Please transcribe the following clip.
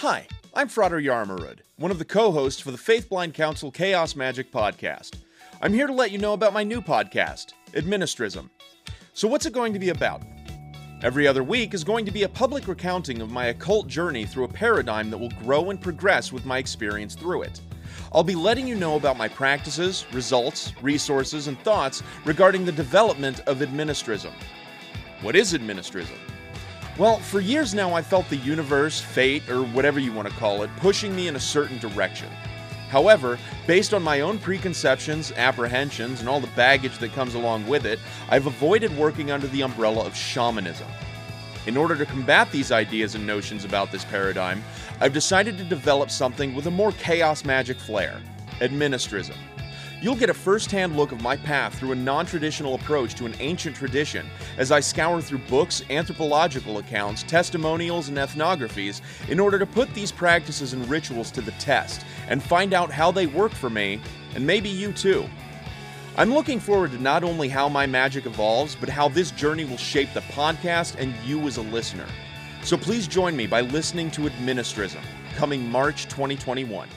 Hi, I'm Frater Yarmarud, one of the co hosts for the Faith Blind Council Chaos Magic podcast. I'm here to let you know about my new podcast, Administrism. So, what's it going to be about? Every other week is going to be a public recounting of my occult journey through a paradigm that will grow and progress with my experience through it. I'll be letting you know about my practices, results, resources, and thoughts regarding the development of administrism. What is administrism? Well, for years now, I felt the universe, fate, or whatever you want to call it, pushing me in a certain direction. However, based on my own preconceptions, apprehensions, and all the baggage that comes along with it, I've avoided working under the umbrella of shamanism. In order to combat these ideas and notions about this paradigm, I've decided to develop something with a more chaos magic flair administrism. You'll get a first hand look of my path through a non traditional approach to an ancient tradition as I scour through books, anthropological accounts, testimonials, and ethnographies in order to put these practices and rituals to the test and find out how they work for me, and maybe you too. I'm looking forward to not only how my magic evolves, but how this journey will shape the podcast and you as a listener. So please join me by listening to Administrism, coming March 2021.